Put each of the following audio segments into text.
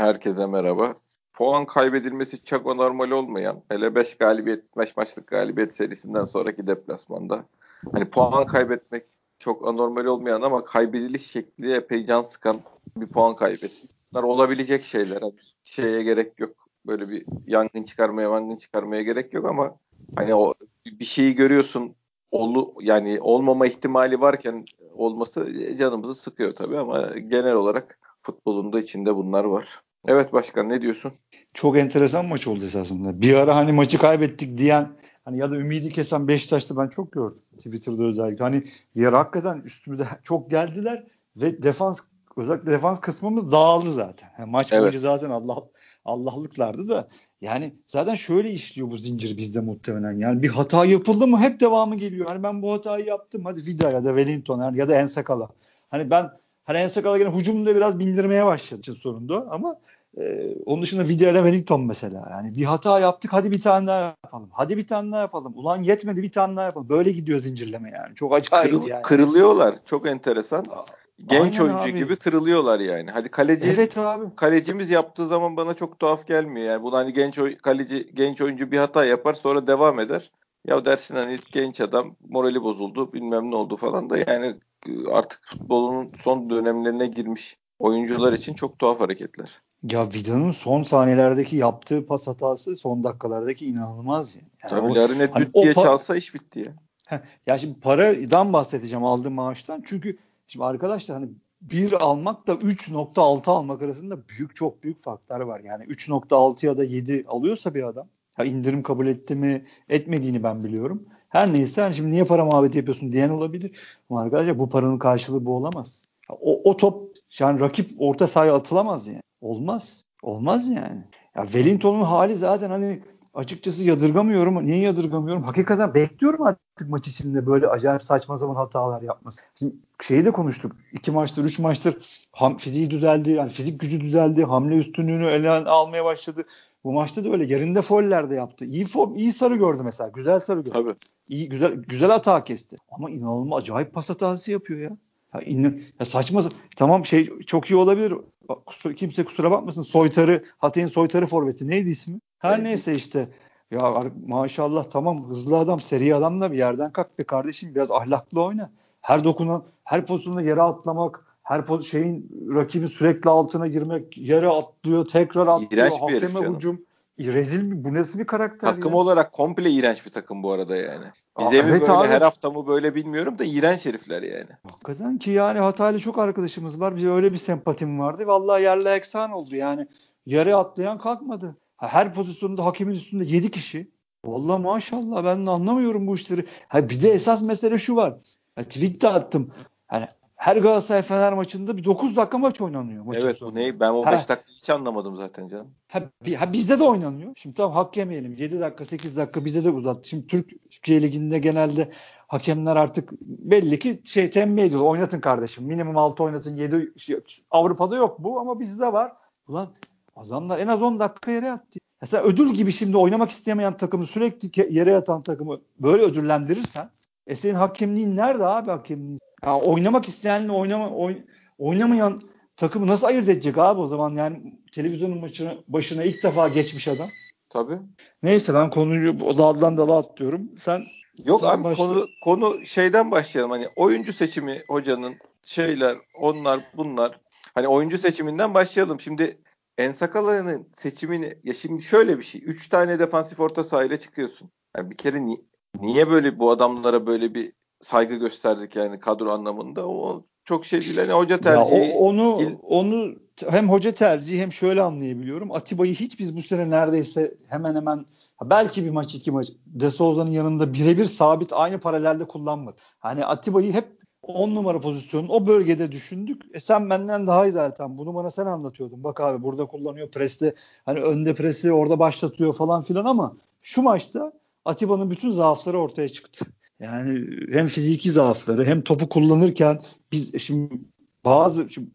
Herkese merhaba. Puan kaybedilmesi çok anormal olmayan, hele 5 galibiyet, 5 maçlık galibiyet serisinden sonraki deplasmanda hani puan kaybetmek çok anormal olmayan ama kaybediliş şekli epey can sıkan bir puan kaybetmek. Bunlar olabilecek şeyler. Hani şeye gerek yok. Böyle bir yangın çıkarmaya, yangın çıkarmaya gerek yok ama hani o bir şeyi görüyorsun olu yani olmama ihtimali varken olması canımızı sıkıyor tabii ama genel olarak futbolun da içinde bunlar var. Evet başkan ne diyorsun? Çok enteresan maç oldu esasında. Bir ara hani maçı kaybettik diyen hani ya da ümidi kesen Beşiktaş'ta ben çok gördüm. Twitter'da özellikle. Hani bir ara hakikaten üstümüze çok geldiler ve defans özellikle defans kısmımız dağıldı zaten. Yani maç evet. boyunca zaten Allah Allah'lıklardı da yani zaten şöyle işliyor bu zincir bizde muhtemelen. Yani bir hata yapıldı mı hep devamı geliyor. Hani ben bu hatayı yaptım. Hadi Vida ya da Wellington ya da Ensakala. Hani ben hani Ensakala gene hücumda biraz bindirmeye başladı için sorundu ama ee, onun dışında Vida ile Wellington mesela. Yani bir hata yaptık hadi bir tane daha yapalım. Hadi bir tane daha yapalım. Ulan yetmedi bir tane daha yapalım. Böyle gidiyor zincirleme yani. Çok acayip Kırıl, yani. Kırılıyorlar. Çok enteresan. Genç Aynen oyuncu abi. gibi kırılıyorlar yani. Hadi kaleci Evet abi. Kalecimiz yaptığı zaman bana çok tuhaf gelmiyor yani. Bu hani genç kaleci genç oyuncu bir hata yapar sonra devam eder. Ya dersin hani genç adam morali bozuldu bilmem ne oldu falan da yani artık futbolun son dönemlerine girmiş oyuncular için çok tuhaf hareketler. Ya Vida'nın son saniyelerdeki yaptığı pas hatası son dakikalardaki inanılmaz yani. yani Tabii Larin'e hani diye pa- çalsa iş bitti ya. Heh, ya şimdi paradan bahsedeceğim aldığım maaştan. Çünkü şimdi arkadaşlar hani bir almakla 3.6 almak arasında büyük çok büyük farklar var. Yani 3.6 ya da 7 alıyorsa bir adam ya indirim kabul etti mi etmediğini ben biliyorum. Her neyse hani şimdi niye para muhabbeti yapıyorsun diyen olabilir. Ama arkadaşlar bu paranın karşılığı bu olamaz. O, o top yani rakip orta sahaya atılamaz yani. Olmaz. Olmaz yani. Ya Wellington'un hali zaten hani açıkçası yadırgamıyorum. Niye yadırgamıyorum? Hakikaten bekliyorum artık maç içinde böyle acayip saçma zaman hatalar yapması. Şimdi şeyi de konuştuk. İki maçtır, üç maçtır ham, fiziği düzeldi. Yani fizik gücü düzeldi. Hamle üstünlüğünü ele almaya başladı. Bu maçta da öyle. Yerinde foller de yaptı. İyi form, iyi sarı gördü mesela. Güzel sarı gördü. Tabii. İyi, güzel, güzel hata kesti. Ama inanılmaz acayip pas hatası yapıyor ya. Ya, in, ya saçma tamam şey çok iyi olabilir. Kusura, kimse kusura bakmasın. Soytarı, Hatay'ın soytarı forveti neydi ismi? Her evet. neyse işte. Ya maşallah tamam hızlı adam, seri adam da bir yerden kalk be kardeşim biraz ahlaklı oyna. Her dokunan, her pozisyonda yere atlamak, her şeyin rakibi sürekli altına girmek, yere atlıyor, tekrar atlıyor, İğrenç bir hakeme hücum. Rezil bir, bu nasıl bir karakter Takım ya? olarak komple iğrenç bir takım bu arada yani. Bize Aa, mi evet böyle abi. her hafta mı böyle bilmiyorum da iğrenç herifler yani. Hakikaten ki yani Hataylı çok arkadaşımız var. Bize öyle bir sempatim vardı. Vallahi yerle eksan oldu yani. Yere atlayan kalkmadı. Her pozisyonda hakemin üstünde 7 kişi. Vallahi maşallah ben anlamıyorum bu işleri. Ha bir de esas mesele şu var. Ha, tweet de attım. Hani her Galatasaray Fener maçında bir 9 dakika maç oynanıyor. Evet sonra. bu ne? Ben o 5 dakika hiç anlamadım zaten canım. Ha, ha, bizde de oynanıyor. Şimdi tamam hak yemeyelim. 7 dakika 8 dakika bize de uzattı. Şimdi Türk Türkiye Ligi'nde genelde hakemler artık belli ki şey tembih ediyor. Oynatın kardeşim. Minimum 6 oynatın. 7 şey, Avrupa'da yok bu ama bizde var. Ulan adamlar en az 10 dakika yere yattı. Mesela ödül gibi şimdi oynamak istemeyen takımı sürekli yere yatan takımı böyle ödüllendirirsen e senin hakemliğin nerede abi hakemliğin? Ya oynamak isteyenle oynama, oyn, oynamayan takımı nasıl ayırt edecek abi o zaman yani televizyonun başına, başına ilk defa geçmiş adam. Tabii. Neyse ben konuyu o daldan dala atlıyorum. Sen Yok sen abi başla. konu konu şeyden başlayalım hani oyuncu seçimi hocanın şeyler onlar bunlar hani oyuncu seçiminden başlayalım. Şimdi Ensakala'nın seçimini ya şimdi şöyle bir şey. Üç tane defansif orta sahayla çıkıyorsun. Yani bir kere ni, niye böyle bu adamlara böyle bir saygı gösterdik yani kadro anlamında. O çok şey değil. Hani hoca tercihi. Ya o, onu il... onu hem hoca tercihi hem şöyle anlayabiliyorum. Atiba'yı hiç biz bu sene neredeyse hemen hemen belki bir maç iki maç De Souza'nın yanında birebir sabit aynı paralelde kullanmadı. Hani Atiba'yı hep 10 numara pozisyonun o bölgede düşündük. E sen benden daha iyi zaten. Bunu bana sen anlatıyordun. Bak abi burada kullanıyor preste. Hani önde presi orada başlatıyor falan filan ama şu maçta Atiba'nın bütün zaafları ortaya çıktı. Yani hem fiziki zaafları hem topu kullanırken biz şimdi bazı şimdi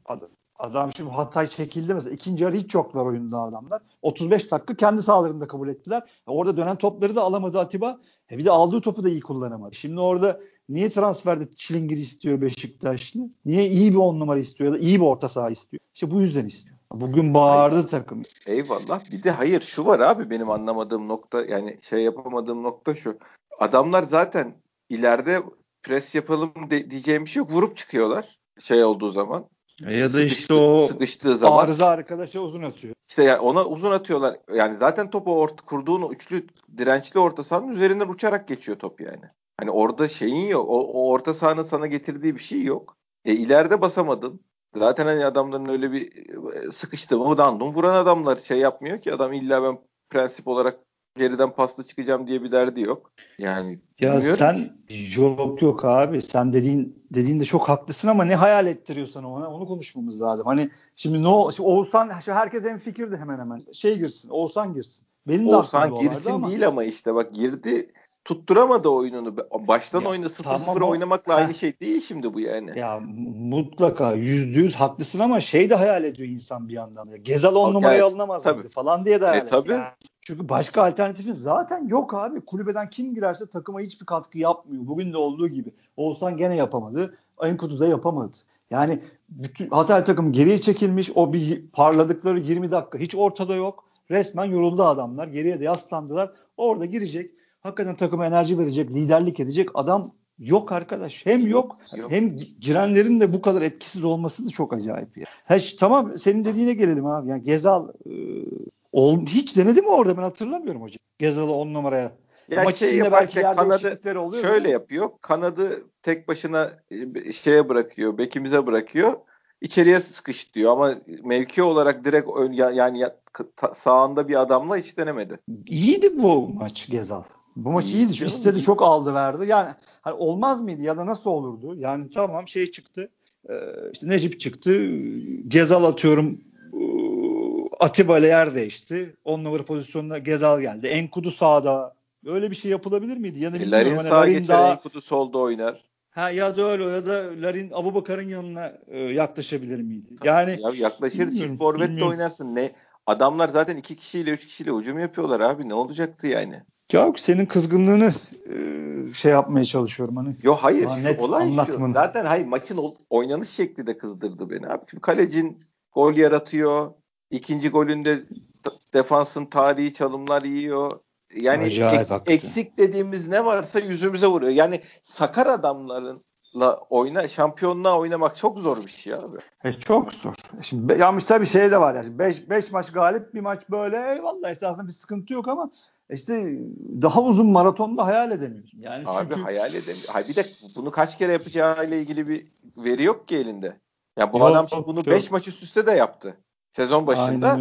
adam şimdi Hatay çekildi mesela ikinci yarı hiç yoklar oyunda adamlar. 35 dakika kendi sahalarında kabul ettiler. Orada dönen topları da alamadı Atiba. E bir de aldığı topu da iyi kullanamadı. Şimdi orada niye transferde çilingir istiyor Beşiktaşlı? Niye iyi bir on numara istiyor ya da iyi bir orta saha istiyor? İşte bu yüzden istiyor. Bugün bağırdı hayır. takım. Eyvallah. Bir de hayır şu var abi benim anlamadığım nokta yani şey yapamadığım nokta şu. Adamlar zaten ileride pres yapalım de, diyeceğim bir şey yok. Vurup çıkıyorlar şey olduğu zaman. E ya da Sıkıştı, işte o sıkıştığı zaman. Arıza arkadaşa uzun atıyor. İşte yani ona uzun atıyorlar. Yani zaten topu orta, kurduğun üçlü dirençli orta sahanın üzerinden uçarak geçiyor top yani. Hani orada şeyin yok. O, o orta sahanın sana getirdiği bir şey yok. E ileride basamadın. Zaten hani adamların öyle bir e, sıkıştı mı dandum vuran adamlar şey yapmıyor ki adam illa ben prensip olarak geriden paslı çıkacağım diye bir derdi yok. Yani ya sen ki. yok yok abi sen dediğin dediğin de çok haklısın ama ne hayal ettiriyorsan ona onu konuşmamız lazım. Hani şimdi no şimdi Oğuzhan herkes en fikirdi hemen hemen. Şey girsin Oğuzhan girsin. Benim de Oğuzhan girsin ama. değil ama işte bak girdi tutturamadı oyununu. Baştan ya, oyunu 0-0 tamam, oynamakla aynı şey değil şimdi bu yani. Ya mutlaka yüzde yüz haklısın ama şey de hayal ediyor insan bir yandan. Ya. Gezal on numarayı yani, alınamaz tabii. falan diye de hayal e, tabii. Yani. Çünkü başka alternatifin zaten yok abi. Kulübeden kim girerse takıma hiçbir katkı yapmıyor. Bugün de olduğu gibi. Olsan gene yapamadı. Enkudu da yapamadı. Yani bütün Hatay takım geriye çekilmiş. O bir parladıkları 20 dakika hiç ortada yok. Resmen yoruldu adamlar. Geriye de yaslandılar. Orada girecek hakikaten takıma enerji verecek, liderlik edecek adam yok arkadaş. Hem yok, yok. hem girenlerin de bu kadar etkisiz olması da çok acayip ya. Ha, tamam senin dediğine gelelim abi. Yani Gezal e, ol, hiç denedi mi orada ben hatırlamıyorum hocam. Gezal'ı on numaraya. Ya Maç şey yaparken kanadı oluyor şöyle yapıyor. Kanadı tek başına e, şeye bırakıyor, bekimize bırakıyor. İçeriye sıkış diyor ama mevki olarak direkt ön, yani sağında bir adamla hiç denemedi. İyiydi bu maç Gezal. Bu maç iyiydi. Çünkü istedi çok aldı verdi. Yani hani olmaz mıydı ya da nasıl olurdu? Yani tamam şey çıktı. E, işte Necip çıktı. Gezal atıyorum. Atiba ile yer değişti. 10 numara pozisyonuna Gezal geldi. Enkudu sağda. Öyle bir şey yapılabilir miydi? Yani e, Larin hani sağa geçer, daha... Enkudu solda oynar. Ha ya da öyle ya da Larin Abu Bakar'ın yanına e, yaklaşabilir miydi? Yani ya yaklaşır çift forvet de oynarsın. Ne adamlar zaten iki kişiyle üç kişiyle hücum yapıyorlar abi. Ne olacaktı yani? Yok senin kızgınlığını e, şey yapmaya çalışıyorum hani. Yok hayır şu net olay anlatmanı. şu. Zaten hayır maçın oynanış şekli de kızdırdı beni abi. Şimdi kalecin gol yaratıyor. İkinci golünde defansın tarihi çalımlar yiyor. Yani eks, eksik dediğimiz ne varsa yüzümüze vuruyor. Yani sakar adamlarınla oyna şampiyonluğa oynamak çok zor bir şey abi. E, çok zor. Şimdi yanlış tabii şey de var yani. 5 maç galip bir maç böyle eyvallah esasında bir sıkıntı yok ama işte daha uzun maratonda hayal edemiyorsun. Yani Abi çünkü... hayal edemiyorum. Hayır bir de bunu kaç kere yapacağıyla ilgili bir veri yok ki elinde. Ya bu yok, adam şimdi bunu 5 maç üst üste de yaptı. Sezon başında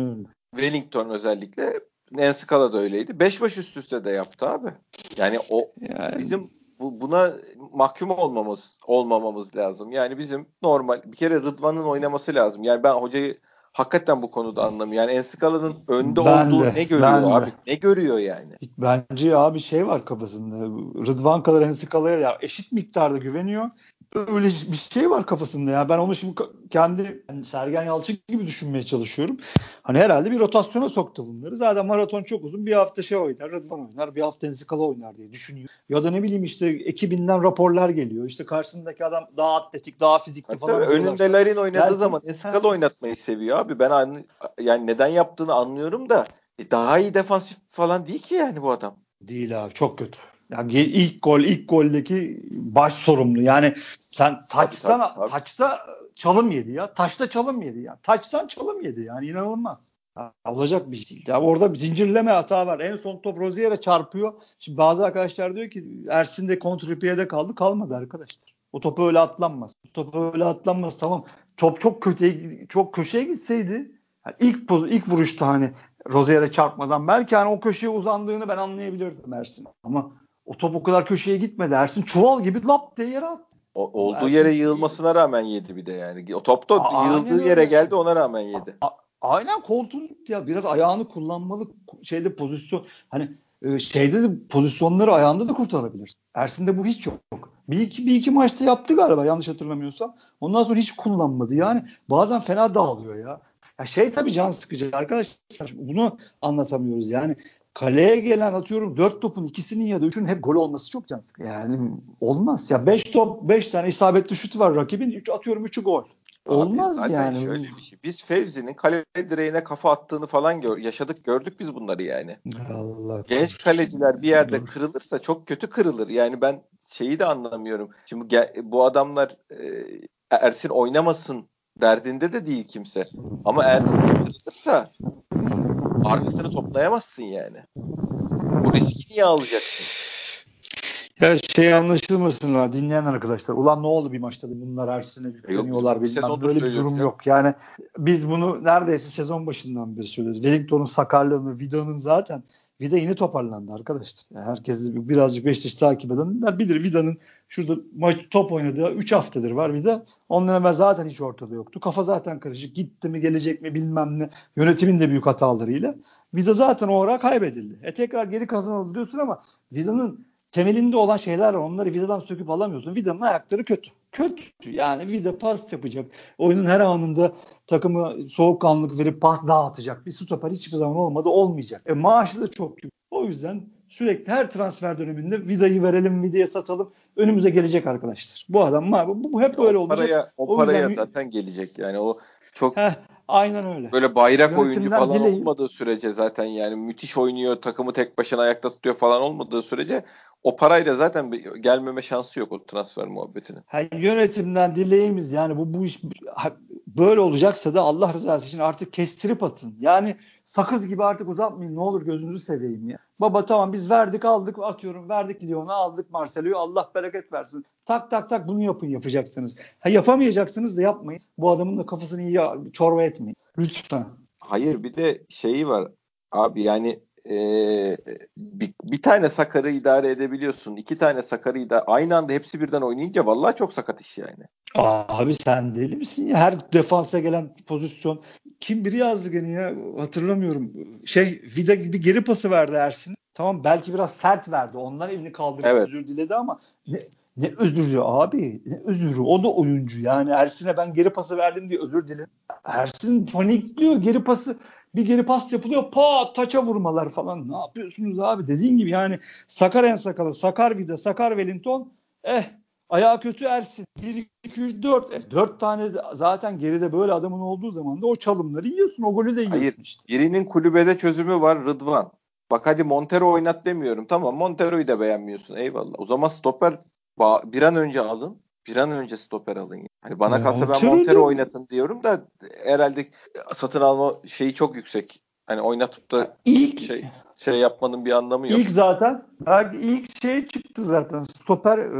Wellington özellikle Nenskala da öyleydi. 5 maç üst üste de yaptı abi. Yani o yani... bizim bu, buna mahkum olmamız olmamamız lazım. Yani bizim normal bir kere Rıdvan'ın oynaması lazım. Yani ben hocayı hakikaten bu konuda anlamıyor. Yani Ensikala'nın önde ben olduğu de, ne görüyor abi? De. Ne görüyor yani? Bence abi şey var kafasında. Rıdvan kadar Ensikala'ya ya eşit miktarda güveniyor öyle bir şey var kafasında ya. Ben onu şimdi kendi yani Sergen Yalçın gibi düşünmeye çalışıyorum. Hani herhalde bir rotasyona soktu bunları. Zaten maraton çok uzun. Bir hafta şey oynar, Rıdvan oynar, bir hafta Enzikala oynar diye düşünüyor. Ya da ne bileyim işte ekibinden raporlar geliyor. İşte karşısındaki adam daha atletik, daha fizikli tabii falan. Önünde Larin oynadığı Belki, zaman Enzikala oynatmayı seviyor abi. Ben anlı, yani neden yaptığını anlıyorum da e, daha iyi defansif falan değil ki yani bu adam. Değil abi çok kötü. Yani ilk gol, ilk goldeki baş sorumlu. Yani sen taçtan taçta çalım yedi ya. Taçta çalım yedi ya. Taçtan çalım yedi yani inanılmaz. Ya, olacak bir şey değil. Ya orada bir zincirleme hata var. En son top Rozier'e çarpıyor. Şimdi bazı arkadaşlar diyor ki Ersin de kontrpiyede kaldı. Kalmadı arkadaşlar. O topu öyle atlanmaz. O topu öyle atlanmaz tamam. Top çok kötüye çok köşeye gitseydi yani ilk ilk vuruşta hani Rozier'e çarpmadan belki hani o köşeye uzandığını ben anlayabilirdim Ersin. Ama o top o kadar köşeye gitmedi. Ersin çuval gibi lap diye yere attı. O, olduğu Ersin yere yığılmasına rağmen yedi bir de yani. O top da A- yığıldığı yere geldi ona rağmen yedi. A- aynen gitti ya. Biraz ayağını kullanmalı şeyde pozisyon. Hani e, şeyde de pozisyonları ayağında da kurtarabilirsin. Ersin'de bu hiç yok. Bir iki, bir iki maçta yaptı galiba yanlış hatırlamıyorsam. Ondan sonra hiç kullanmadı. Yani bazen fena dağılıyor ya. Ya şey tabii can sıkıcı arkadaşlar bunu anlatamıyoruz. Yani kaleye gelen atıyorum 4 topun ikisinin ya da üçünün hep gol olması çok can sıkıcı. Yani olmaz. Ya 5 top 5 tane isabetli şutu var rakibin. 3 atıyorum 3'ü gol. Olmaz Abi, yani. Şöyle bir şey. Biz Fevzi'nin kale direğine kafa attığını falan gör, yaşadık gördük biz bunları yani. Allah Genç kaleciler bir yerde Doğru. kırılırsa çok kötü kırılır. Yani ben şeyi de anlamıyorum. Şimdi bu adamlar e, Ersin oynamasın derdinde de değil kimse. Ama Ersin kırılırsa arkasını toplayamazsın yani. Bu riski niye alacaksın? Ya şey anlaşılmasın ha dinleyen arkadaşlar. Ulan ne oldu bir maçta da bunlar Ersin'e yükleniyorlar. biz bilmem. Böyle bir durum ya. yok. Yani biz bunu neredeyse sezon başından beri söylüyoruz. Wellington'un sakarlığını, Vida'nın zaten Vida yeni toparlandı arkadaşlar. Yani herkes birazcık Beşiktaş takip edenler bilir. Vida'nın şurada maç top oynadığı 3 haftadır var Vida. Ondan evvel zaten hiç ortada yoktu. Kafa zaten karışık. Gitti mi gelecek mi bilmem ne. Yönetimin de büyük hatalarıyla. Vida zaten o ara kaybedildi. E tekrar geri kazanıldı diyorsun ama Vida'nın temelinde olan şeyler var. Onları Vida'dan söküp alamıyorsun. Vida'nın ayakları kötü. Kötü. Yani Vida pas yapacak. Oyunun her anında takımı soğukkanlılık verip pas dağıtacak. Bir stoper hiçbir zaman olmadı. Olmayacak. E maaşı da çok yüksek. O yüzden sürekli her transfer döneminde Vida'yı verelim, Vida'ya satalım. Önümüze gelecek arkadaşlar. Bu adam bu, bu hep böyle o olacak. paraya, o, O paraya yüzden- zaten gelecek yani o çok Heh, aynen öyle. böyle bayrak oyuncu Yönetimden falan dileğim- olmadığı sürece zaten yani müthiş oynuyor takımı tek başına ayakta tutuyor falan olmadığı sürece o parayla zaten gelmeme şansı yok o transfer muhabbetinin. Ha, yönetimden dileğimiz yani bu bu iş böyle olacaksa da Allah rızası için artık kestirip atın. Yani sakız gibi artık uzatmayın ne olur gözünüzü seveyim ya. Baba tamam biz verdik aldık atıyorum verdik Lyon'a aldık Marcelo'yu Allah bereket versin. Tak tak tak bunu yapın yapacaksınız. Ha yapamayacaksınız da yapmayın. Bu adamın da kafasını iyi çorba etmeyin. Lütfen. Hayır bir de şeyi var abi yani eee, bir, bir tane sakarı idare edebiliyorsun. iki tane sakarı idare aynı anda hepsi birden oynayınca vallahi çok sakat iş yani. Abi sen deli misin ya? Her defansa gelen pozisyon. Kim biri yazdı gene ya hatırlamıyorum. Şey Vida gibi geri pası verdi Ersin. Tamam belki biraz sert verdi. Ondan elini kaldırıp Evet. özür diledi ama ne, ne özürü abi? Ne özürü? O da oyuncu yani. Ersin'e ben geri pası verdim diye özür dilerim. Ersin panikliyor geri pası. Bir geri pas yapılıyor. Pa taça vurmalar falan. Ne yapıyorsunuz abi? Dediğin gibi yani Sakar en sakalı, Sakar Vida, Sakar Wellington. Eh Ayağı kötü Ersin. 1, 2, 3, 4. E, 4 tane zaten geride böyle adamın olduğu zaman da o çalımları yiyorsun. O golü de yiyorsun Hayır. işte. Birinin kulübede çözümü var Rıdvan. Bak hadi Montero oynat demiyorum. Tamam Montero'yu da beğenmiyorsun. Eyvallah. O zaman stoper ba- bir an önce alın. Bir an önce stoper alın. Hani bana kalsa ben Montero oynatın diyorum da herhalde satın alma şeyi çok yüksek. Hani oynatıp da İlk şey şey yapmanın bir anlamı yok. ilk zaten ilk şey çıktı zaten. Stoper e,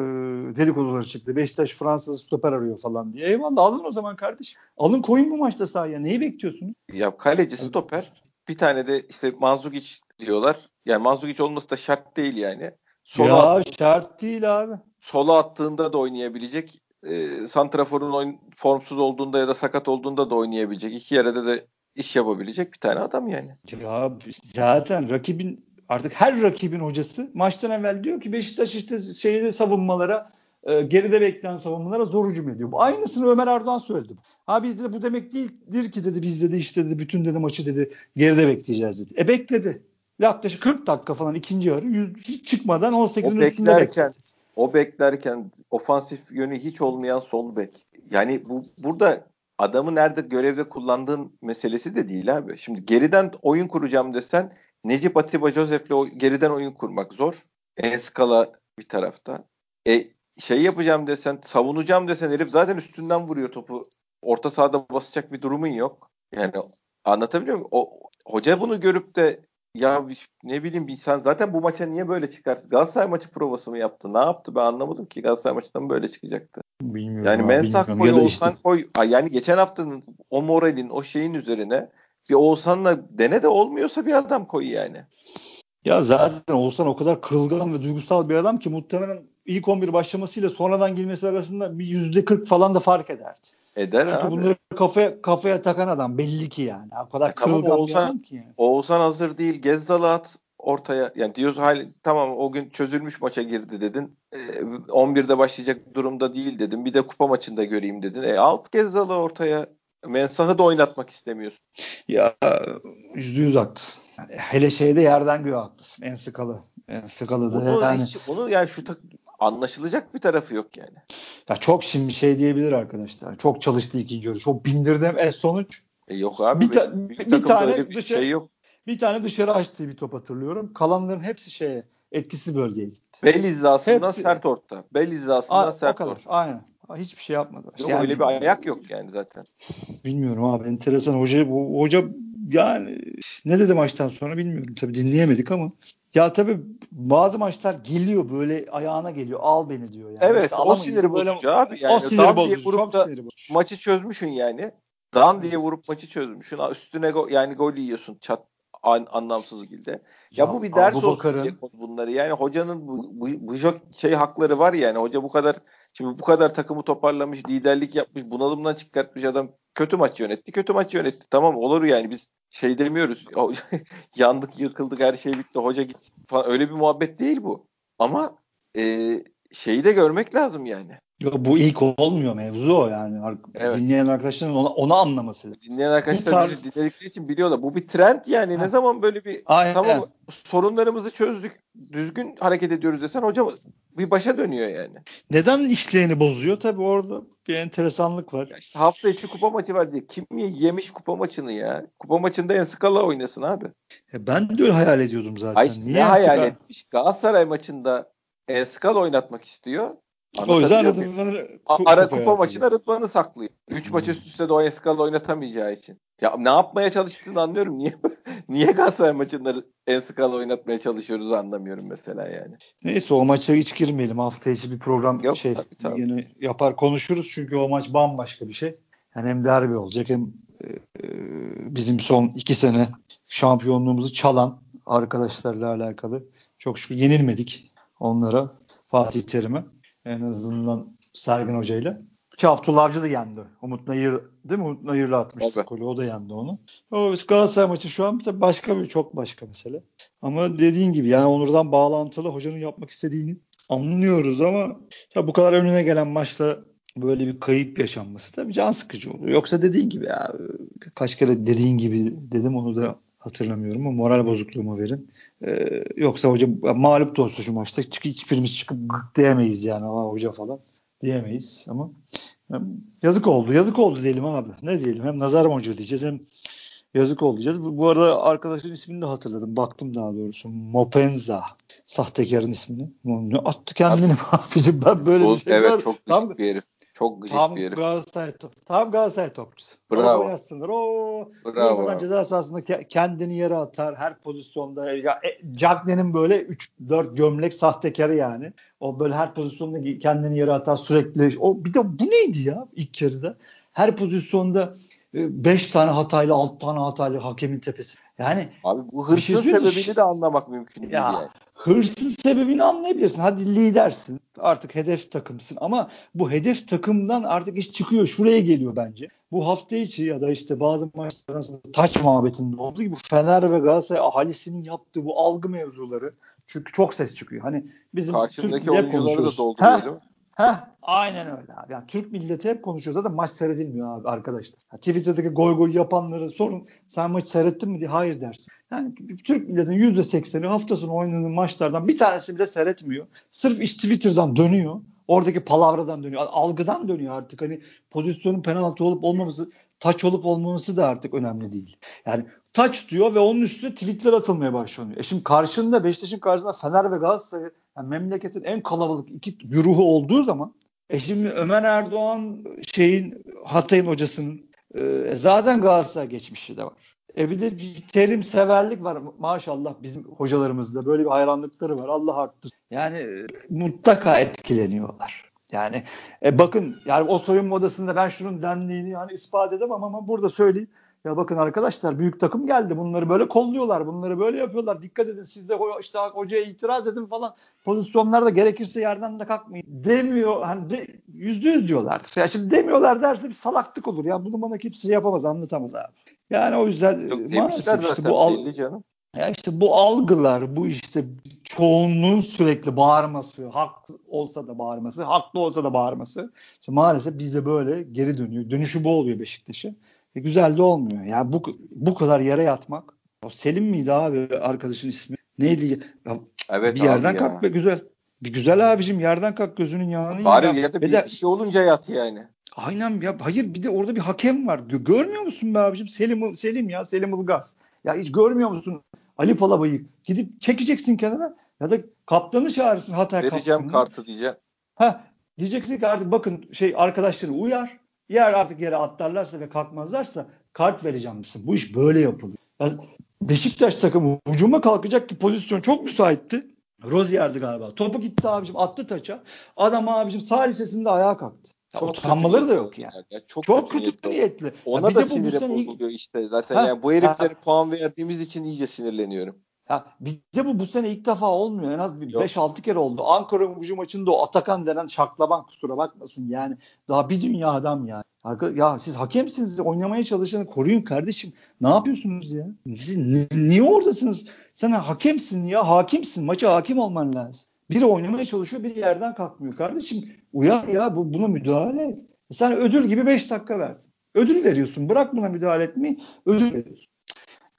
dedikoduları çıktı. Beşiktaş Fransız stoper arıyor falan diye. Eyvallah alın o zaman kardeşim. Alın koyun bu maçta sahaya. Neyi bekliyorsunuz? Ya kaleci stoper bir tane de işte Manzukic diyorlar. Yani Manzukic olması da şart değil yani. Sola, ya şart değil abi. Sola attığında da oynayabilecek. E, Santrafor'un oyun, formsuz olduğunda ya da sakat olduğunda da oynayabilecek. İki yerde de iş yapabilecek bir tane adam yani. Ya zaten rakibin artık her rakibin hocası maçtan evvel diyor ki Beşiktaş işte şeyde savunmalara e, geride bekleyen savunmalara zor hücum ediyor. Bu aynısını Ömer Erdoğan söyledi. Ha bizde bu demek değildir ki dedi biz dedi işte dedi bütün dedi maçı dedi geride bekleyeceğiz dedi. E bekledi. Yaklaşık 40 dakika falan ikinci yarı yüz, hiç çıkmadan 18'in O üstünde bekledi. O beklerken ofansif yönü hiç olmayan sol bek. Yani bu burada adamı nerede görevde kullandığın meselesi de değil abi. Şimdi geriden oyun kuracağım desen Necip Atiba Josef'le geriden oyun kurmak zor. Enskala bir tarafta. E şey yapacağım desen, savunacağım desen herif zaten üstünden vuruyor topu. Orta sahada basacak bir durumun yok. Yani anlatabiliyor muyum? O, hoca bunu görüp de ya ne bileyim bir sen zaten bu maça niye böyle çıkarsın? Galatasaray maçı provası mı yaptı? Ne yaptı? Ben anlamadım ki Galatasaray maçından böyle çıkacaktı. Bilmiyorum Yani bilmiyorum. koy, Ya Oğuzhan işte- koy. Yani geçen haftanın o moralin, o şeyin üzerine bir Oğuzhan'la dene de olmuyorsa bir adam koy yani. Ya zaten Oğuzhan o kadar kırılgan ve duygusal bir adam ki muhtemelen ilk 11 başlamasıyla sonradan girmesi arasında bir yüzde 40 falan da fark ederdi. Eder Çünkü abi. bunları kafaya kafaya takan adam belli ki yani. O kadar tamam, kırılgan bir Oğuzhan- adam ki yani. Oğuzhan hazır değil. Gezdal'ı at ortaya. Yani diyoruz hali tamam o gün çözülmüş maça girdi dedin. E, 11'de başlayacak durumda değil dedin. Bir de kupa maçında göreyim dedin. E alt Gezdal'ı ortaya. Mensah'ı da oynatmak istemiyorsun. Ya yüzde yüz haklısın. Yani hele şeyde yerden göğe haklısın. En sıkalı. En sıkalı da Bunu yani. hiç, bunu yani şu tak- anlaşılacak bir tarafı yok yani. Ya çok şimdi şey diyebilir arkadaşlar. Çok çalıştı ikinci yarı. Çok bindirdim. E sonuç E yok abi. Bir ta- bir takımda tane bir dışı- şey yok. bir tane dışarı açtığı bir top hatırlıyorum. Kalanların hepsi şeye etkisiz bölgeye gitti. Bel hizasından Hepsi- sert orta. Bel hizasından A- sert orta. Aynen. Hiçbir şey yapmadı. Yok öyle bir ayak yok yani zaten. Bilmiyorum abi enteresan hoca bu hoca yani ne dedi maçtan sonra bilmiyorum tabii dinleyemedik ama ya tabii bazı maçlar geliyor böyle ayağına geliyor al beni diyor yani. Evet İşte o siniri böyle- bozucu abi. Yani o siniri bozucu. vurup da siniri bozucu. maçı çözmüşsün yani. Dan diye vurup maçı çözmüşsün. Üstüne go- yani gol yiyorsun çat an, anlamsız şekilde. Ya, bu bir ders olsun bunları. Yani hocanın bu, bu, bu şey hakları var yani. Hoca bu kadar şimdi bu kadar takımı toparlamış, liderlik yapmış, bunalımdan çıkartmış adam kötü maç yönetti. Kötü maç yönetti. Tamam olur yani biz şey demiyoruz. Yandık, yıkıldık, her şey bitti. Hoca gitsin falan. Öyle bir muhabbet değil bu. Ama e, şeyi de görmek lazım yani. Yo, bu ilk olmuyor mevzu o yani. Evet. Dinleyen arkadaşların ona, ona anlaması. Dinleyen arkadaşlar tarz- bizi dinledikleri için biliyorlar. Bu bir trend yani. Ha. Ne zaman böyle bir Aynen. tamam sorunlarımızı çözdük, düzgün hareket ediyoruz desen hocam bir başa dönüyor yani. Neden işleyeni bozuyor? Tabii orada bir enteresanlık var. Ya işte hafta içi kupa maçı var diye. Kim yemiş kupa maçını ya? Kupa maçında en skala oynasın abi. Ya ben de öyle hayal ediyordum zaten. Ay işte Niye ne hayal Enskala- etmiş? Galatasaray maçında en skala oynatmak istiyor. O yüzden? Rıdvan'ı Ara kupa maçına Rıdvan'ı saklıyor. 3 maç üst üste de o Enskala oynatamayacağı için. Ya ne yapmaya çalıştığını anlıyorum. Niye niye Galatasaray maçında Enskala oynatmaya çalışıyoruz anlamıyorum mesela yani. Neyse o maça hiç girmeyelim. Hafta içi bir program Yok, şey tabii, tabii. yine yapar konuşuruz çünkü o maç bambaşka bir şey. Yani hem derbi olacak hem e, e, bizim son iki sene şampiyonluğumuzu çalan arkadaşlarla alakalı. Çok şükür yenilmedik onlara Fatih Terim'e. En azından Sergin Hoca'yla. Ki Abdullah Avcı da yendi. Umut Nayır değil mi? Umut Nayır'la atmıştı Tabii. golü. O da yendi onu. O biz Galatasaray maçı şu an tabii başka bir çok başka mesele. Ama dediğin gibi yani Onur'dan bağlantılı hocanın yapmak istediğini anlıyoruz ama tabii bu kadar önüne gelen maçta böyle bir kayıp yaşanması tabii can sıkıcı oluyor. Yoksa dediğin gibi ya kaç kere dediğin gibi dedim onu da hatırlamıyorum ama moral bozukluğuma verin. Ee, yoksa hoca mağlup da olsa şu maçta hiçbirimiz çıkıp diyemeyiz yani "Aa, hoca falan diyemeyiz ama yazık oldu yazık oldu diyelim abi ne diyelim hem nazar boncuğu diyeceğiz hem yazık oldu diyeceğiz. Bu arada arkadaşın ismini de hatırladım baktım daha doğrusu Mopenza sahtekarın ismini. Ne attı kendini abicim ben böyle bir şey evet var. çok Tam, bir herif. Çok gıcık tam bir herif. Galatasaray top, tam Galatasaray topçusu. Bravo. Bravo. Yazsınlar. Oo, Bravo. Durmadan ceza sahasında ke- kendini yere atar her pozisyonda. Ya, e, Cagney'in böyle 3-4 gömlek sahtekarı yani. O böyle her pozisyonda kendini yere atar sürekli. O bir de bu neydi ya ilk yarıda? Her pozisyonda 5 tane hatayla 6 tane hatayla hakemin tepesi. Yani Abi bu şey hırsın mi? sebebini de anlamak mümkün değil Ya. yani. hırsız sebebini anlayabilirsin. Hadi lidersin. Artık hedef takımsın. Ama bu hedef takımdan artık iş çıkıyor. Şuraya geliyor bence. Bu hafta içi ya da işte bazı maçlardan sonra taç muhabbetinde olduğu gibi Fener ve Galatasaray ahalisinin yaptığı bu algı mevzuları çünkü çok ses çıkıyor. Hani bizim milleti oyuncuları da konuşuyoruz. dolduruyor Heh, değil mi? Heh, aynen öyle abi. Yani Türk milleti hep konuşuyor. Zaten maç seyredilmiyor abi arkadaşlar. Ya Twitter'daki goy goy yapanları sorun. Sen maç seyrettin mi diye hayır dersin. Yani Türk milletinin %80'i hafta sonu oynanan maçlardan bir tanesi bile seyretmiyor. Sırf iş Twitter'dan dönüyor. Oradaki palavradan dönüyor. Algıdan dönüyor artık. Hani pozisyonun penaltı olup olmaması, taç olup olmaması da artık önemli değil. Yani taç diyor ve onun üstüne tweetler atılmaya başlanıyor. E şimdi karşında Beşiktaş'ın karşısında Fener ve Galatasaray yani memleketin en kalabalık iki güruhu olduğu zaman e şimdi Ömer Erdoğan şeyin Hatay'ın hocasının e, zaten Galatasaray geçmişi de var. E bir de bir terim severlik var maşallah bizim hocalarımızda böyle bir hayranlıkları var Allah arttır. Yani e, mutlaka etkileniyorlar. Yani e, bakın yani o soyunma odasında ben şunun dendiğini yani ispat edemem ama burada söyleyeyim. Ya bakın arkadaşlar büyük takım geldi. Bunları böyle kolluyorlar. Bunları böyle yapıyorlar. Dikkat edin siz de işte hocaya itiraz edin falan. Pozisyonlarda gerekirse yerden de kalkmayın. Demiyor. Hani de, yüzde yüz diyorlardır. Ya şimdi demiyorlar derse bir salaklık olur. Ya bunu bana kimse yapamaz anlatamaz abi. Yani o yüzden Yok e, maalesef işte bu al, canım. ya işte bu algılar, bu işte çoğunluğun sürekli bağırması, hak olsa da bağırması, haklı olsa da bağırması. İşte maalesef bizde böyle geri dönüyor. Dönüşü bu oluyor Beşiktaş'a. E, güzel de olmuyor. Yani bu bu kadar yere yatmak. O Selim miydi abi arkadaşın ismi? Neydi? Ya Evet bir yerden ya. kalk be güzel. Bir güzel abicim yerden kalk gözünün yağını Bari ya. yerde Ve bir, de- bir şey olunca yat yani. Aynen ya. Hayır bir de orada bir hakem var. Gö- Görmüyor musun be abicim? Selim Selim ya Selim Ilgaz. Ya hiç görmüyor musun? Ali Palabıyık. Gidip çekeceksin kenara ya da kaptanı çağırırsın Hatay Vereceğim kaptanını. kartı diyeceğim. Ha diyeceksin ki artık bakın şey arkadaşları uyar. Yer artık yere atlarlarsa ve kalkmazlarsa kart vereceğim misin? Bu iş böyle yapılıyor. Ya Beşiktaş takımı hücuma kalkacak ki pozisyon çok müsaitti. Rozier'di galiba. Topu gitti abicim attı taça. Adam abicim sağ lisesinde ayağa kalktı. Ya Çok utanmaları da yok yani. ya. Çok, Çok kötü kötü niyetli. niyetli. Ya Ona bir da sinire bozuluyor işte zaten. Ha, yani bu heriflere ha. puan verdiğimiz için iyice sinirleniyorum. Ya bizde bu bu sene ilk defa olmuyor. En az bir Yok. 5-6 kere oldu. Ankara gücü maçında o Atakan denen şaklaban kusura bakmasın yani. Daha bir dünya adam yani. Ya siz hakemsiniz. Oynamaya çalışanı koruyun kardeşim. Ne yapıyorsunuz ya? Siz ni- niye oradasınız? Sen hakemsin ya. Hakimsin. Maça hakim olman lazım. Biri oynamaya çalışıyor, biri yerden kalkmıyor. Kardeşim uyar ya. Bu, buna müdahale et. Sen ödül gibi 5 dakika verdin. Ödül veriyorsun. Bırak buna müdahale etmeyi. Ödül veriyorsun.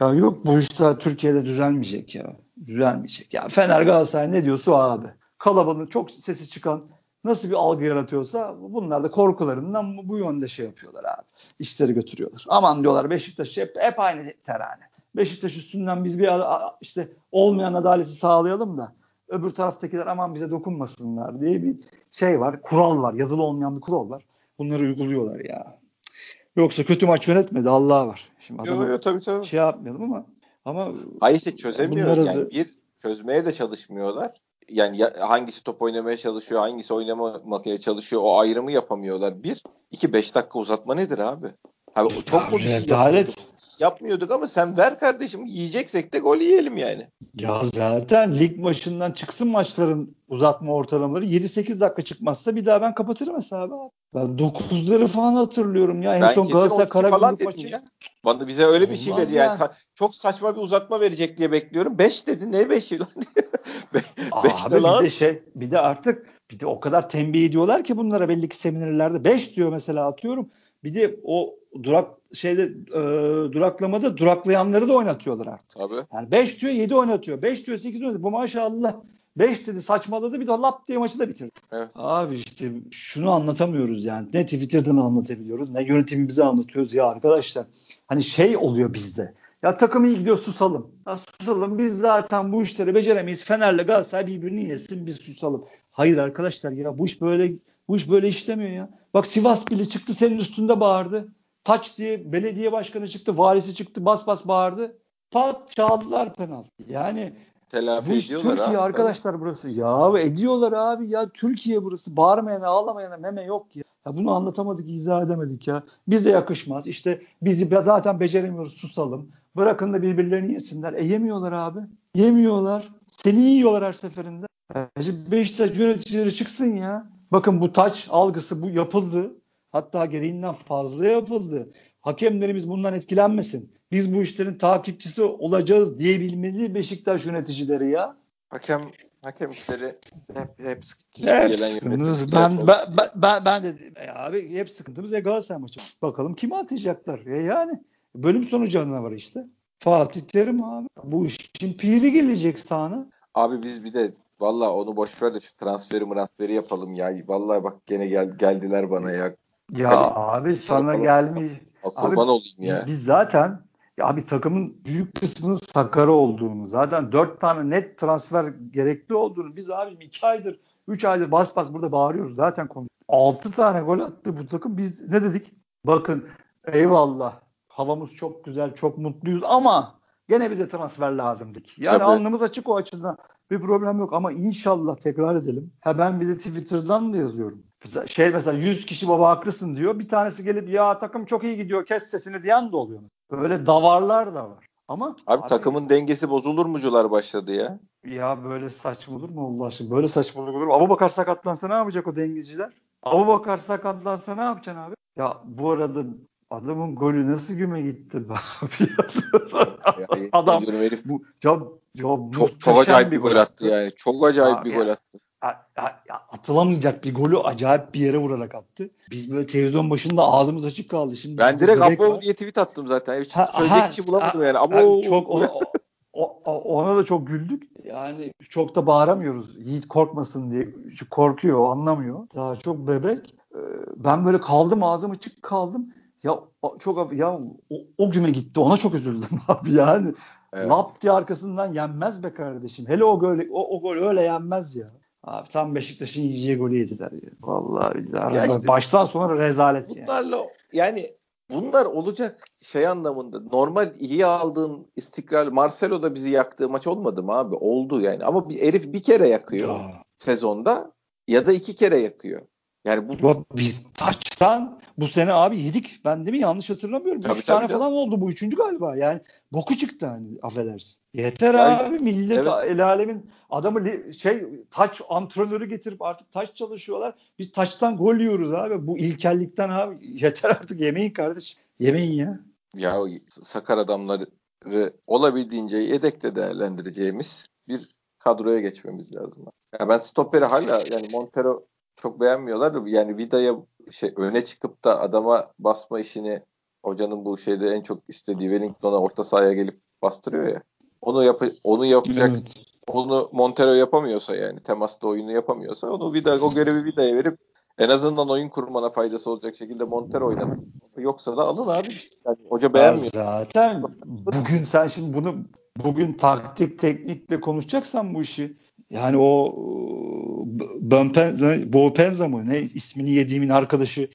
Ya yok bu işler Türkiye'de düzelmeyecek ya. Düzelmeyecek. Ya Fener Galatasaray ne diyorsa abi. Kalabalığın çok sesi çıkan nasıl bir algı yaratıyorsa bunlar da korkularından bu, yönde şey yapıyorlar abi. İşleri götürüyorlar. Aman diyorlar Beşiktaş hep, hep aynı terane. Beşiktaş üstünden biz bir işte olmayan adaleti sağlayalım da öbür taraftakiler aman bize dokunmasınlar diye bir şey var. Kural var. Yazılı olmayan bir kural var. Bunları uyguluyorlar ya. Yoksa kötü maç yönetmedi Allah var. Şimdi Yok yok tabii tabii. şey yapmayalım ama ama Hayır işte çözemiyor. Yani da- bir çözmeye de çalışmıyorlar. Yani ya- hangisi top oynamaya çalışıyor, hangisi oynamamaya çalışıyor o ayrımı yapamıyorlar. Bir, iki beş dakika uzatma nedir abi? Abi çok mu rezalet. Yapmıyorduk? Ama sen ver kardeşim yiyeceksek de gol yiyelim yani. ya zaten lig maçından çıksın maçların uzatma ortalamaları 7-8 dakika çıkmazsa bir daha ben kapatırım hesabı abi. Ben 9'ları falan hatırlıyorum ya. En ben son Galatasaray 12 falan Karagümrük maçı. ya. Bana bize öyle bir şey dedi yani. yani. Çok saçma bir uzatma verecek diye bekliyorum. 5 dedi. Ne 5'i lan? 5 Abi de bir lan. de şey bir de artık bir de o kadar tembih ediyorlar ki bunlara belli ki seminerlerde 5 diyor mesela atıyorum. Bir de o durak şeyde e, duraklamada duraklayanları da oynatıyorlar artık. Abi. Yani 5 diyor 7 oynatıyor. 5 diyor 8 oynatıyor. Bu maşallah 5 dedi saçmaladı bir de lap diye maçı da bitirdi. Evet. Abi işte şunu anlatamıyoruz yani. Ne Twitter'dan anlatabiliyoruz ne yönetimimize anlatıyoruz ya arkadaşlar. Hani şey oluyor bizde. Ya takım iyi gidiyor susalım. Ya susalım biz zaten bu işleri beceremeyiz. Fener'le Galatasaray birbirini yesin biz susalım. Hayır arkadaşlar ya bu iş böyle bu iş böyle işlemiyor ya. Bak Sivas bile çıktı senin üstünde bağırdı. Taç diye belediye başkanı çıktı, valisi çıktı, bas bas bağırdı. Pat çaldılar penaltı. Yani Telafi bu ediyorlar Türkiye abi. arkadaşlar burası. Ya ediyorlar abi ya Türkiye burası. Bağırmayana ağlamayana meme yok ya. ya. Bunu anlatamadık, izah edemedik ya. Bize yakışmaz. İşte bizi zaten beceremiyoruz susalım. Bırakın da birbirlerini yesinler. E yemiyorlar abi. Yemiyorlar. Seni yiyorlar her seferinde. Beşiktaş yöneticileri çıksın ya. Bakın bu taç algısı bu yapıldı. Hatta gereğinden fazla yapıldı. Hakemlerimiz bundan etkilenmesin. Biz bu işlerin takipçisi olacağız diyebilmeli Beşiktaş yöneticileri ya. Hakem hakem işleri hep hep sıkıntı Hep sıkıntımız. Ben, ben, ben, ben, ben de e abi hep sıkıntımız ya Galatasaray maçı. Bakalım kimi atacaklar. E yani bölüm sonu canavarı işte. Fatih Terim abi. Bu işin piri gelecek sana. Abi biz bir de valla onu boş ver de şu transferi transferi yapalım ya. Vallahi bak gene gel, geldiler bana ya. Ya Hadi. abi sana gelmiş. Kurban Abi, olayım ya. biz zaten ya bir takımın büyük kısmının sakarı olduğunu, zaten dört tane net transfer gerekli olduğunu biz abim iki aydır, üç aydır bas bas burada bağırıyoruz. Zaten konu. Altı tane gol attı bu takım. Biz ne dedik? Bakın eyvallah havamız çok güzel, çok mutluyuz ama gene bize transfer lazım. Yani Tabii. alnımız açık o açıdan. Bir problem yok ama inşallah tekrar edelim. Ha ben bir de Twitter'dan da yazıyorum. Şey mesela 100 kişi baba haklısın diyor. Bir tanesi gelip ya takım çok iyi gidiyor kes sesini diyen de oluyor. Böyle davarlar da var. Ama Abi, takımın dengesi bozulur mucular başladı ya. ya böyle saçma olur mu Allah aşkına? Böyle saçmalık olur mu? Abu Bakar sakatlansa ne yapacak o dengeciler? Abu Bakar sakatlansa ne yapacaksın abi? Ya bu arada adamın golü nasıl güme gitti abi? Yani Adam herif bu ya, ya çok, çok acayip bir gol attı yani. Çok acayip Abi bir ya. gol attı. Ya- ya- ya atılamayacak bir golü acayip bir yere vurarak attı. Biz böyle televizyon başında ağzımız açık kaldı. Şimdi Ben direkt abo diye tweet attım zaten. Hiç Ha, söyleyecek ha, kişi bulamadım ha, yani. Abo. çok ona, o- ona da çok güldük. Ya yani çok da bağıramıyoruz. Yiğit korkmasın diye. Şu korkuyor, anlamıyor. Daha çok bebek. Ee, ben böyle kaldım ağzım açık kaldım. Ya çok ya o, o güme gitti. Ona çok üzüldüm abi yani. Evet. Lap diye arkasından yenmez be kardeşim. Hele o gol o, o gol öyle yenmez ya. Abi tam Beşiktaş'ın yiyeceği golü yediler ya. Vallahi billahi. Ya işte, Baştan sona rezalet bunlarla, yani. Yani bunlar olacak şey anlamında. Normal iyi aldığın istikrar Marcelo da bizi yaktığı maç olmadı mı abi? Oldu yani. Ama bir herif bir kere yakıyor ya. sezonda ya da iki kere yakıyor. Yani bu biz taçtan bu sene abi yedik. Ben değil mi yanlış hatırlamıyorum. Tabii, Üç tane falan oldu bu üçüncü galiba. Yani boku çıktı hani affedersin. Yeter yani, abi millet evet. el alemin adamı şey taç antrenörü getirip artık taç çalışıyorlar. Biz taçtan gol yiyoruz abi. Bu ilkellikten abi yeter artık yemeyin kardeş. Yemeyin ya. Ya sakar adamları olabildiğince yedekte değerlendireceğimiz bir kadroya geçmemiz lazım. Ya ben stoperi hala yani Montero çok beğenmiyorlar. Yani Vida'ya şey öne çıkıp da adama basma işini hocanın bu şeyde en çok istediği Wellington'a orta sahaya gelip bastırıyor ya. Onu yap onu yapacak. Evet. Onu Montero yapamıyorsa yani temasta oyunu yapamıyorsa onu Vida o görevi Vida'ya verip en azından oyun kurmana faydası olacak şekilde Montero oynatın. Yoksa da alın abi. Yani hoca beğenmiyor. Zaten bugün sen şimdi bunu bugün taktik teknikle konuşacaksan bu işi yani o Bönpenza, Bopenza mı ne ismini yediğimin arkadaşını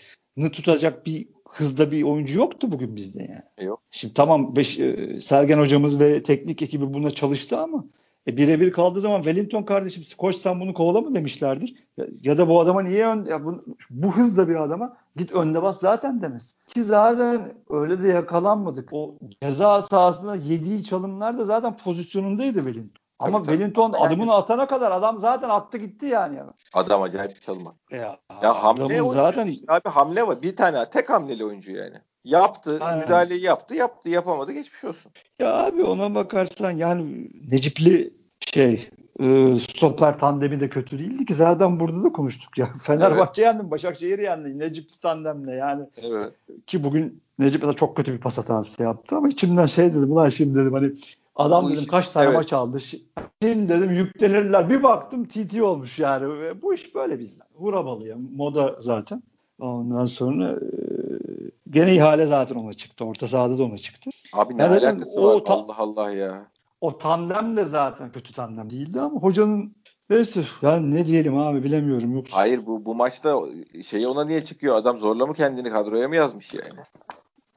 tutacak bir hızda bir oyuncu yoktu bugün bizde yani. E, yok. Şimdi tamam beş, e, Sergen hocamız ve teknik ekibi buna çalıştı ama e, birebir kaldığı zaman Wellington kardeşim koş sen bunu kovala mı demişlerdir. Ya, ya da bu adama niye ön, ya bu, bu hızda bir adama git önde bas zaten demez. Ki zaten öyle de yakalanmadık. O ceza sahasında yediği çalımlar da zaten pozisyonundaydı Wellington. Ama tabii, Wellington tabii. adımını atana kadar adam zaten attı gitti yani. Adam acayip çalma. Ya, ya hamle zaten abi hamle var. Bir tane tek hamleli oyuncu yani. Yaptı, Aynen. müdahaleyi yaptı, yaptı, yapamadı, geçmiş olsun. Ya abi ona bakarsan yani Necipli şey e, stoper tandemi de kötü değildi ki zaten burada da konuştuk ya. Fenerbahçe evet. yendi, Başakşehir yendi. Necipli tandemle yani. Evet. Ki bugün Necip de çok kötü bir pas hatası yaptı ama içimden şey dedim ulan şimdi dedim hani Adam bu dedim iş, kaç tane evet. maç aldı. Şimdi dedim yüklenirler. Bir baktım TT olmuş yani. Bu iş böyle biz. Vurabalı ya. Moda zaten. Ondan sonra e, gene ihale zaten ona çıktı. Orta sahada da ona çıktı. Abi ne yani alakası var? Ta- Allah Allah ya. O tandem de zaten kötü tandem değildi ama hocanın Neyse yani ne diyelim abi bilemiyorum. Yok. Hayır bu bu maçta şey ona niye çıkıyor? Adam zorla mı kendini kadroya mı yazmış yani?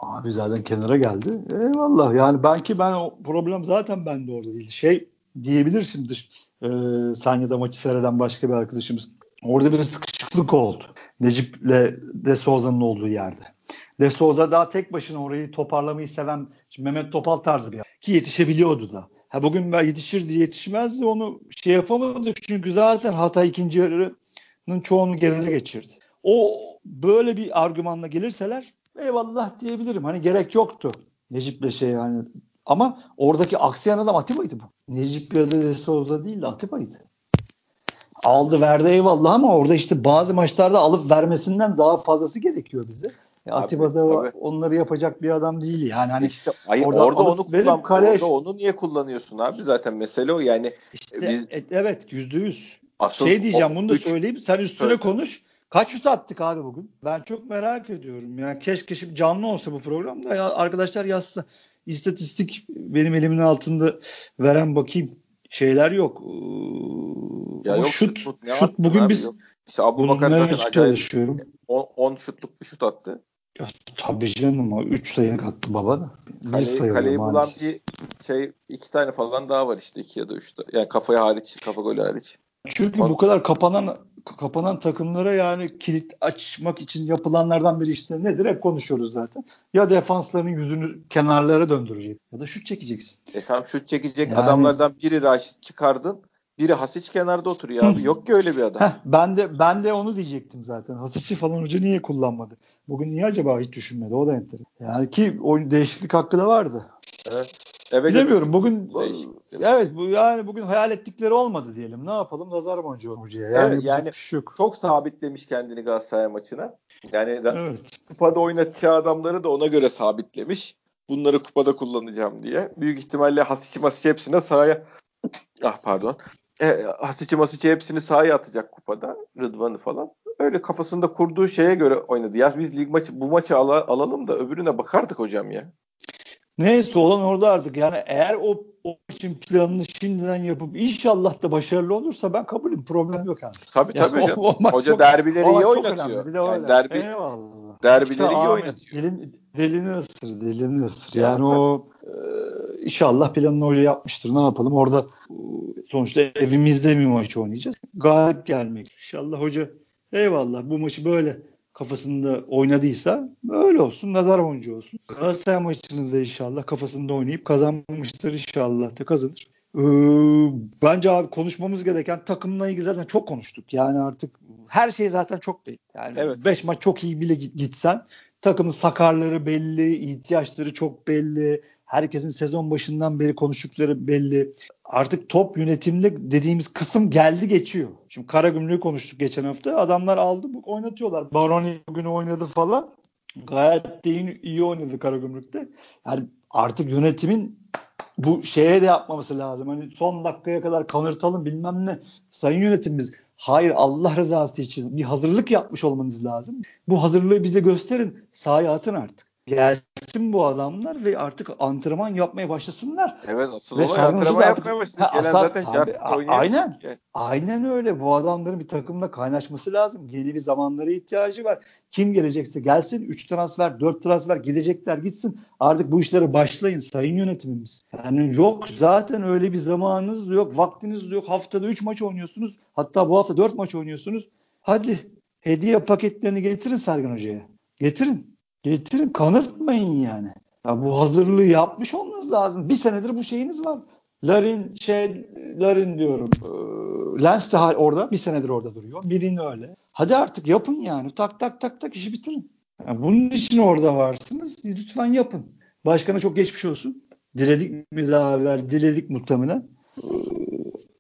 Abi zaten kenara geldi. Eyvallah yani ben ki ben o problem zaten bende orada değil. Şey diyebilir şimdi dış, e, Sanya'da maçı seyreden başka bir arkadaşımız. Orada bir sıkışıklık oldu. Necip'le De Souza'nın olduğu yerde. De Souza daha tek başına orayı toparlamayı seven Mehmet Topal tarzı bir ki yetişebiliyordu da. Ha bugün ben yetişirdi yetişmezdi onu şey yapamadık çünkü zaten hata ikinci yarının çoğunu geride geçirdi. O böyle bir argümanla gelirseler eyvallah diyebilirim. Hani gerek yoktu. Necip'le şey yani. Ama oradaki aksiyen adam Atiba'ydı bu. Necip ya da De Souza değil de Atiba'ydı. Aldı verdi eyvallah ama orada işte bazı maçlarda alıp vermesinden daha fazlası gerekiyor bize. E, Atiba da onları yapacak bir adam değil yani. Hani işte, ay, orada, onu kullan, kale... orada onu niye kullanıyorsun abi zaten mesele o yani. İşte, biz... et, evet yüzde yüz. Şey diyeceğim bunu da üç, söyleyeyim. Sen üstüne söyle. konuş. Kaç şut attık abi bugün? Ben çok merak ediyorum. Yani keşke şimdi canlı olsa bu programda ya arkadaşlar yazsa. İstatistik benim elimin altında veren bakayım. Şeyler yok. Ya Ama yok, şut, şut, şut bugün biz yok. İşte zaten çalışıyorum. 10 şutluk bir şut attı. Ya, tabii canım o 3 sayı attı baba da. Kale, kaleyi bulan bir şey iki tane falan daha var işte iki ya da üç. Yani kafaya hariç, kafa golü hariç. Çünkü bu kadar kapanan kapanan takımlara yani kilit açmak için yapılanlardan biri işte nedir? Hep konuşuyoruz zaten. Ya defansların yüzünü kenarlara döndürecek ya da şut çekeceksin. E tamam şut çekecek yani, adamlardan biri Raşit çıkardın. Biri Hasic kenarda oturuyor abi. Yok ki öyle bir adam. Heh, ben de ben de onu diyecektim zaten. Hasic'i falan hoca niye kullanmadı? Bugün niye acaba hiç düşünmedi? O da enteresan. Yani ki oyun değişiklik hakkı da vardı. Evet. Eve Bilemiyorum. Bugün evet bu yani bugün hayal ettikleri olmadı diyelim. Ne yapalım? Nazar boncuğu hocaya. Yani, evet, yani şey yok. çok sabitlemiş kendini Galatasaray maçına. Yani evet. kupada oynatacağı adamları da ona göre sabitlemiş. Bunları kupada kullanacağım diye. Büyük ihtimalle Hasic Masic hepsine sahaya Ah pardon. E, Hasici Masici hepsini sahaya atacak kupada. Rıdvan'ı falan. Öyle kafasında kurduğu şeye göre oynadı. Ya biz lig maçı bu maçı al alalım da öbürüne bakardık hocam ya. Neyse olan orada artık yani eğer o, o için planını şimdiden yapıp inşallah da başarılı olursa ben kabulüm problem yok abi. Tabii yani tabii. O, o Hoca çok, derbileri iyi oynatıyor. Bir de yani derbi, Eyvallah. Derbileri işte iyi oynatıyor. Dilin, dilini ısır, dilini ısır. Yani ya, o e, inşallah planını hoca yapmıştır. Ne yapalım orada e, sonuçta evimizde bir maç oynayacağız. Galip gelmek. İnşallah hoca eyvallah bu maçı böyle kafasında oynadıysa öyle olsun. Nazar boncuğu olsun. Galatasaray maçını da inşallah kafasında oynayıp kazanmıştır inşallah da kazanır. Ee, bence abi konuşmamız gereken takımla ilgili zaten çok konuştuk. Yani artık her şey zaten çok belli. Yani 5 evet. Beş maç çok iyi bile gitsen takımın sakarları belli, ihtiyaçları çok belli. Herkesin sezon başından beri konuştukları belli. Artık top yönetimde dediğimiz kısım geldi geçiyor. Şimdi Karagümrük'ü konuştuk geçen hafta. Adamlar aldı oynatıyorlar. Baroni bugün oynadı falan. Gayet de iyi, iyi oynadı Karagümrük'te. Yani artık yönetimin bu şeye de yapmaması lazım. Hani son dakikaya kadar kanırtalım bilmem ne. Sayın yönetimimiz Hayır Allah rızası için bir hazırlık yapmış olmanız lazım. Bu hazırlığı bize gösterin. Sahaya atın artık gelsin bu adamlar ve artık antrenman yapmaya başlasınlar. Evet asıl ve olay antrenman artık, yapmaya başlasın. Gelen asas, zaten tabii, aynen. Yani. Aynen öyle. Bu adamların bir takımla kaynaşması lazım. Yeni bir zamanlara ihtiyacı var. Kim gelecekse gelsin. 3 transfer, 4 transfer gidecekler gitsin. Artık bu işlere başlayın sayın yönetimimiz. Yani yok zaten öyle bir zamanınız yok. Vaktiniz yok. Haftada 3 maç oynuyorsunuz. Hatta bu hafta 4 maç oynuyorsunuz. Hadi hediye paketlerini getirin Sergen Hoca'ya. Getirin. Getirin kanırtmayın yani. Ya bu hazırlığı yapmış olmanız lazım. Bir senedir bu şeyiniz var. Larin şey Larin diyorum. E, Lens de orada bir senedir orada duruyor. Birini öyle. Hadi artık yapın yani. Tak tak tak tak işi bitirin. Yani bunun için orada varsınız. Lütfen yapın. Başkana çok geçmiş olsun. Diledik mi daha evvel? Diledik muhtemelen. Ee,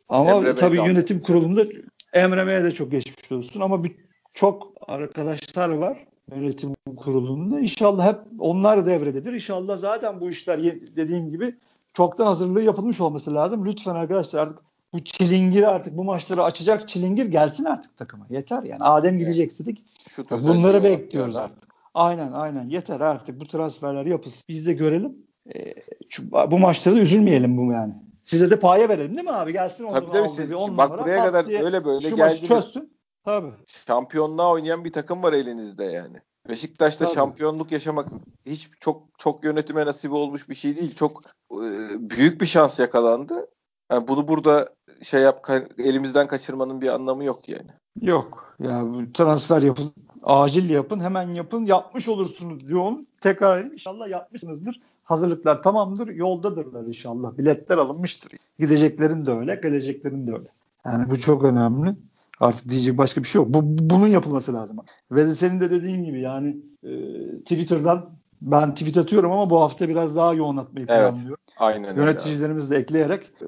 ama Emre tabii Bey yönetim kurulunda Emre Bey'e de çok geçmiş olsun. Ama bir, çok arkadaşlar var yönetim kurulunda. İnşallah hep onlar devrededir. İnşallah zaten bu işler dediğim gibi çoktan hazırlığı yapılmış olması lazım. Lütfen arkadaşlar artık bu çilingir artık bu maçları açacak çilingir gelsin artık takıma. Yeter yani. Adem gidecekse de gitsin. Şu Bunları bekliyoruz artık. Aynen aynen. Yeter artık bu transferler yapılsın. Biz de görelim. Şu, bu maçları da üzülmeyelim bu yani. Size de paye verelim değil mi abi? Gelsin Tabii tabii siz, bak buraya kadar öyle böyle şu geldiniz. çözsün. Tabii. Şampiyonluğa oynayan bir takım var elinizde yani. Beşiktaş'ta Tabii. şampiyonluk yaşamak hiç çok çok yönetime nasip olmuş bir şey değil. Çok e, büyük bir şans yakalandı. Yani bunu burada şey yap elimizden kaçırmanın bir anlamı yok yani. Yok. Ya yani transfer yapın, acil yapın, hemen yapın, yapmış olursunuz diyorum. Tekrar. İnşallah yapmışsınızdır. Hazırlıklar tamamdır, yoldadırlar inşallah. Biletler alınmıştır. Gideceklerin de öyle, geleceklerin de öyle. Yani bu çok önemli. Artık diyecek başka bir şey yok. Bu, bunun yapılması lazım. Ve de senin de dediğin gibi yani e, Twitter'dan ben tweet atıyorum ama bu hafta biraz daha yoğun atmayı evet, planlıyorum. Aynen Yöneticilerimizi de ekleyerek e,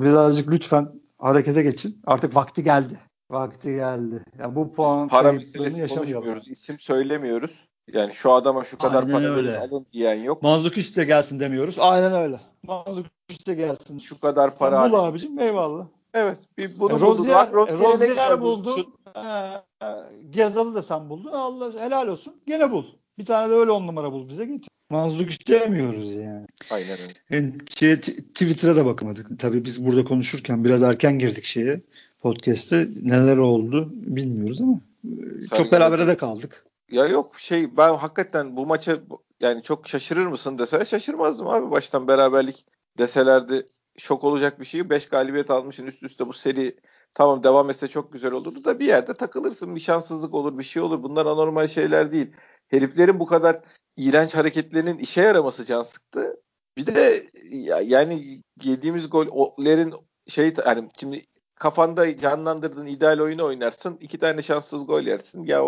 birazcık lütfen harekete geçin. Artık vakti geldi. Vakti geldi. Ya bu puan para meselesi konuşmuyoruz. İsim söylemiyoruz. Yani şu adama şu kadar Aynen para öyle. alın diyen yok. Manzuk işte gelsin demiyoruz. Aynen öyle. Manzuk işte gelsin. Şu kadar para. Sen bul abicim eyvallah. Evet. Bir bunu e, Rozier, buldun. Rozier buldun. E, Gezal'ı da sen buldun. Allah helal olsun. Gene bul. Bir tane de öyle on numara bul bize getir. Manzuk istemiyoruz yani. Aynen öyle. Yani şey, Twitter'a da bakamadık. Tabii biz burada konuşurken biraz erken girdik şeye. Podcast'te neler oldu bilmiyoruz ama e, Sen çok berabere de kaldık. Ya yok şey ben hakikaten bu maça yani çok şaşırır mısın dese şaşırmazdım abi baştan beraberlik deselerdi şok olacak bir şey. 5 galibiyet almışsın üst üste bu seri tamam devam etse çok güzel olurdu da bir yerde takılırsın. Bir şanssızlık olur bir şey olur. Bunlar anormal şeyler değil. Heriflerin bu kadar iğrenç hareketlerinin işe yaraması can sıktı. Bir de ya, yani yediğimiz gollerin şey hani şimdi kafanda canlandırdığın ideal oyunu oynarsın. iki tane şanssız gol yersin. Ya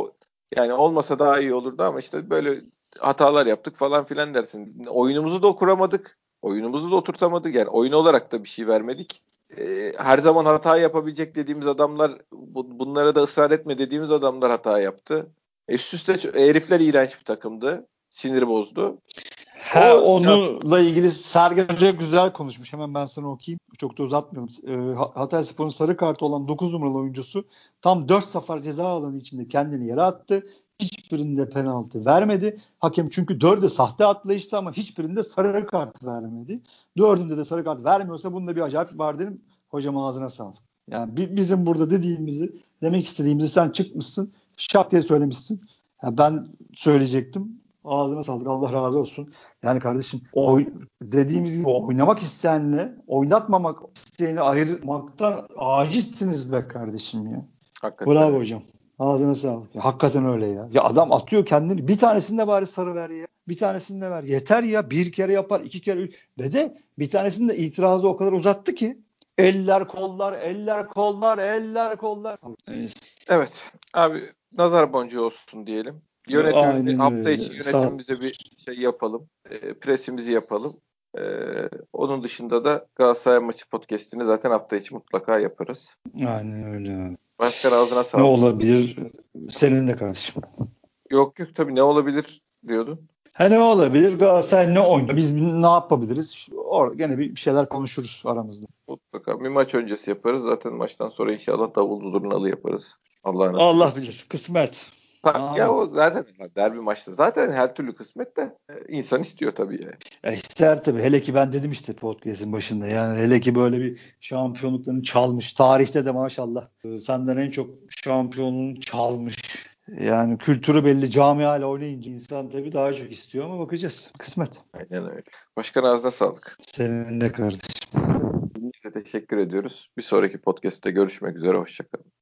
yani olmasa daha iyi olurdu ama işte böyle hatalar yaptık falan filan dersin. Oyunumuzu da kuramadık. Oyunumuzu da oturtamadık. Yani oyun olarak da bir şey vermedik. Ee, her zaman hata yapabilecek dediğimiz adamlar bu, bunlara da ısrar etme dediğimiz adamlar hata yaptı. Üst üste herifler iğrenç bir takımdı. Sinir bozdu. Ha, onunla ilgili Sergen Hoca güzel konuşmuş. Hemen ben sana okuyayım. Çok da uzatmıyorum. E, Hatay Spor'un sarı kartı olan 9 numaralı oyuncusu tam 4 sefer ceza alanı içinde kendini yere attı. Hiçbirinde penaltı vermedi. Hakem çünkü dördü sahte atlayıştı ama hiçbirinde sarı kart vermedi. Dördünde de sarı kart vermiyorsa bunda bir acayip var dedim. Hocam ağzına sağlık. Yani bizim burada dediğimizi, demek istediğimizi sen çıkmışsın. Şap diye söylemişsin. Yani ben söyleyecektim. Ağzına sağlık. Allah razı olsun. Yani kardeşim oy, dediğimiz gibi oynamak isteyenle oynatmamak isteyeni ayırmaktan acizsiniz be kardeşim ya. Hakikaten. Bravo hocam. Ağzına sağlık. Ya, hakikaten öyle ya. Ya adam atıyor kendini. Bir tanesinde bari sarı ver ya. Bir tanesinde ver. Yeter ya. Bir kere yapar. iki kere. Ve de bir tanesinde itirazı o kadar uzattı ki. Eller kollar, eller kollar, eller kollar. Evet. Abi nazar boncuğu olsun diyelim. Yönetim hafta içi yönetimimize bir şey yapalım. E, presimizi yapalım. E, onun dışında da Galatasaray maçı podcast'ini zaten hafta içi mutlaka yaparız. Aynen öyle. Başkan ağzına sağlık. Ne olabilir? Senin de kardeşim. Yok yok tabii ne olabilir diyordun. Ha ne olabilir? Galatasaray ne oynuyor? Biz ne yapabiliriz? Orada gene bir şeyler konuşuruz aramızda. Mutlaka bir maç öncesi yaparız. Zaten maçtan sonra inşallah davul zurnalı yaparız. Allah'ın Allah bilir. Kısmet. Ha, ya o zaten derbi maçta zaten her türlü kısmet de e, insan istiyor tabii yani. E ister tabii. Hele ki ben dedim işte podcast'in başında. Yani hele ki böyle bir şampiyonluklarını çalmış. Tarihte de maşallah e, senden en çok şampiyonluğunu çalmış. Yani kültürü belli camiayla oynayınca insan tabii daha çok istiyor ama bakacağız. Kısmet. Aynen öyle. Başkan ağzına sağlık. Senin de kardeşim. Size teşekkür ediyoruz. Bir sonraki podcast'te görüşmek üzere. Hoşçakalın.